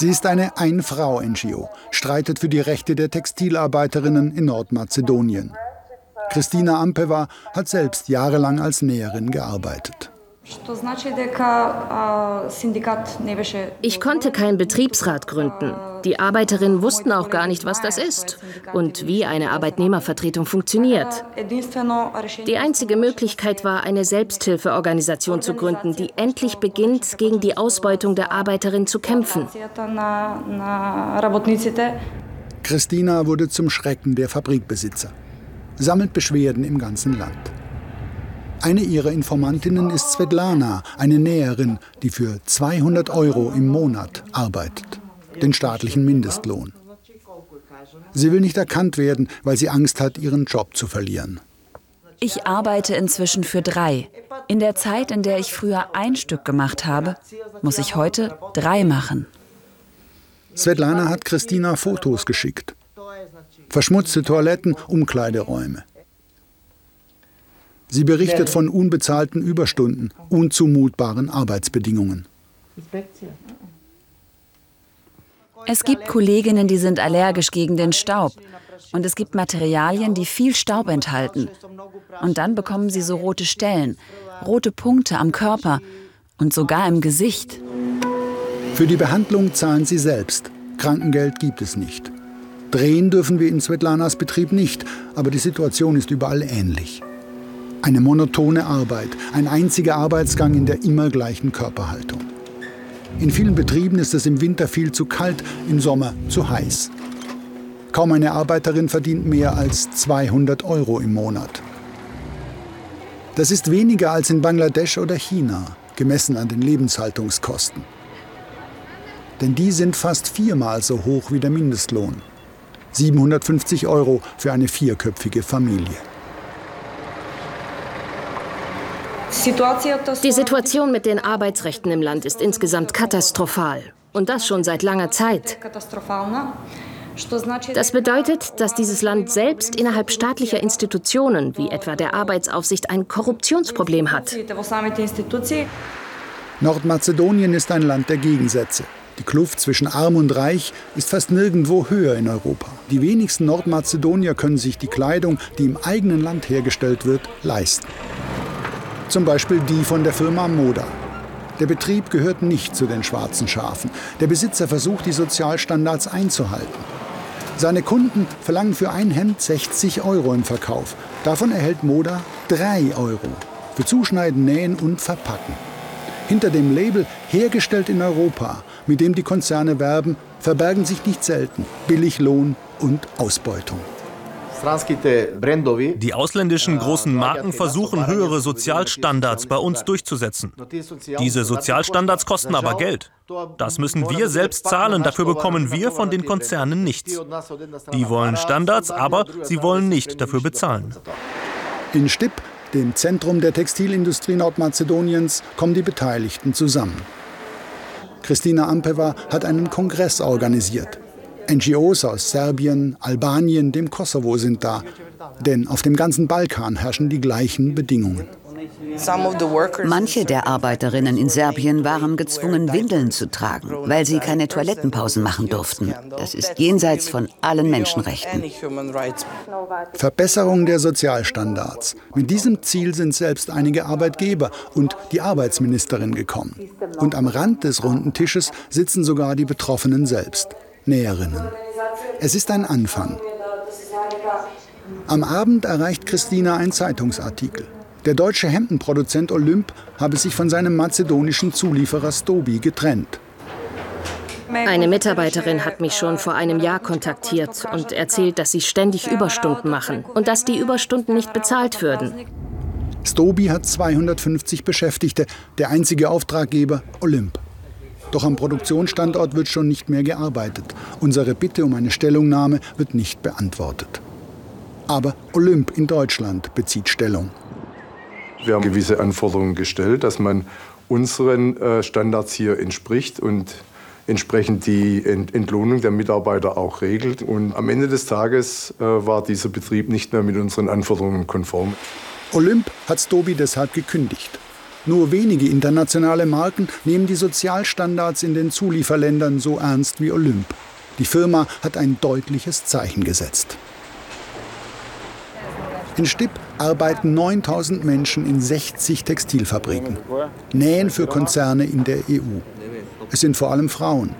Sie ist eine Ein-Frau-NGO, streitet für die Rechte der Textilarbeiterinnen in Nordmazedonien. Christina Ampeva hat selbst jahrelang als Näherin gearbeitet. Ich konnte keinen Betriebsrat gründen. Die Arbeiterinnen wussten auch gar nicht, was das ist und wie eine Arbeitnehmervertretung funktioniert. Die einzige Möglichkeit war, eine Selbsthilfeorganisation zu gründen, die endlich beginnt, gegen die Ausbeutung der Arbeiterinnen zu kämpfen. Christina wurde zum Schrecken der Fabrikbesitzer, sammelt Beschwerden im ganzen Land. Eine ihrer Informantinnen ist Svetlana, eine Näherin, die für 200 Euro im Monat arbeitet, den staatlichen Mindestlohn. Sie will nicht erkannt werden, weil sie Angst hat, ihren Job zu verlieren. Ich arbeite inzwischen für drei. In der Zeit, in der ich früher ein Stück gemacht habe, muss ich heute drei machen. Svetlana hat Christina Fotos geschickt. Verschmutzte Toiletten, Umkleideräume. Sie berichtet von unbezahlten Überstunden, unzumutbaren Arbeitsbedingungen. Es gibt Kolleginnen, die sind allergisch gegen den Staub. Und es gibt Materialien, die viel Staub enthalten. Und dann bekommen sie so rote Stellen, rote Punkte am Körper und sogar im Gesicht. Für die Behandlung zahlen sie selbst. Krankengeld gibt es nicht. Drehen dürfen wir in Svetlanas Betrieb nicht, aber die Situation ist überall ähnlich. Eine monotone Arbeit, ein einziger Arbeitsgang in der immer gleichen Körperhaltung. In vielen Betrieben ist es im Winter viel zu kalt, im Sommer zu heiß. Kaum eine Arbeiterin verdient mehr als 200 Euro im Monat. Das ist weniger als in Bangladesch oder China, gemessen an den Lebenshaltungskosten. Denn die sind fast viermal so hoch wie der Mindestlohn. 750 Euro für eine vierköpfige Familie. Die Situation mit den Arbeitsrechten im Land ist insgesamt katastrophal. Und das schon seit langer Zeit. Das bedeutet, dass dieses Land selbst innerhalb staatlicher Institutionen, wie etwa der Arbeitsaufsicht, ein Korruptionsproblem hat. Nordmazedonien ist ein Land der Gegensätze. Die Kluft zwischen Arm und Reich ist fast nirgendwo höher in Europa. Die wenigsten Nordmazedonier können sich die Kleidung, die im eigenen Land hergestellt wird, leisten. Zum Beispiel die von der Firma Moda. Der Betrieb gehört nicht zu den schwarzen Schafen. Der Besitzer versucht, die Sozialstandards einzuhalten. Seine Kunden verlangen für ein Hemd 60 Euro im Verkauf. Davon erhält Moda 3 Euro für Zuschneiden, Nähen und Verpacken. Hinter dem Label Hergestellt in Europa, mit dem die Konzerne werben, verbergen sich nicht selten Billiglohn und Ausbeutung. Die ausländischen großen Marken versuchen, höhere Sozialstandards bei uns durchzusetzen. Diese Sozialstandards kosten aber Geld. Das müssen wir selbst zahlen, dafür bekommen wir von den Konzernen nichts. Die wollen Standards, aber sie wollen nicht dafür bezahlen. In Stipp, dem Zentrum der Textilindustrie Nordmazedoniens, kommen die Beteiligten zusammen. Christina Ampeva hat einen Kongress organisiert. NGOs aus Serbien, Albanien, dem Kosovo sind da. Denn auf dem ganzen Balkan herrschen die gleichen Bedingungen. Manche der Arbeiterinnen in Serbien waren gezwungen, Windeln zu tragen, weil sie keine Toilettenpausen machen durften. Das ist jenseits von allen Menschenrechten. Verbesserung der Sozialstandards. Mit diesem Ziel sind selbst einige Arbeitgeber und die Arbeitsministerin gekommen. Und am Rand des runden Tisches sitzen sogar die Betroffenen selbst. Näherinnen. Es ist ein Anfang. Am Abend erreicht Christina ein Zeitungsartikel. Der deutsche Hemdenproduzent Olymp habe sich von seinem mazedonischen Zulieferer Stobi getrennt. Eine Mitarbeiterin hat mich schon vor einem Jahr kontaktiert und erzählt, dass sie ständig Überstunden machen und dass die Überstunden nicht bezahlt würden. Stobi hat 250 Beschäftigte, der einzige Auftraggeber Olymp. Doch am Produktionsstandort wird schon nicht mehr gearbeitet. Unsere Bitte um eine Stellungnahme wird nicht beantwortet. Aber Olymp in Deutschland bezieht Stellung. Wir haben gewisse Anforderungen gestellt, dass man unseren äh, Standards hier entspricht und entsprechend die Entlohnung der Mitarbeiter auch regelt. Und am Ende des Tages äh, war dieser Betrieb nicht mehr mit unseren Anforderungen konform. Olymp hat Stobi deshalb gekündigt. Nur wenige internationale Marken nehmen die Sozialstandards in den Zulieferländern so ernst wie Olymp. Die Firma hat ein deutliches Zeichen gesetzt. In Stipp arbeiten 9000 Menschen in 60 Textilfabriken. Nähen für Konzerne in der EU. Es sind vor allem Frauen.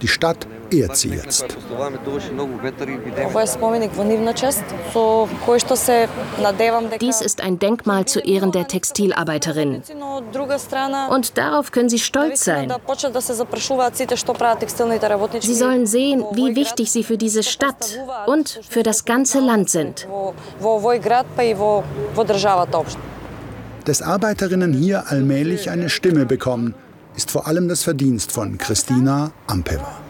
Die Stadt ehrt sie jetzt. Dies ist ein Denkmal zu Ehren der Textilarbeiterin. Und darauf können sie stolz sein. Sie sollen sehen, wie wichtig sie für diese Stadt und für das ganze Land sind. Dass Arbeiterinnen hier allmählich eine Stimme bekommen, ist vor allem das Verdienst von Christina Ampeva.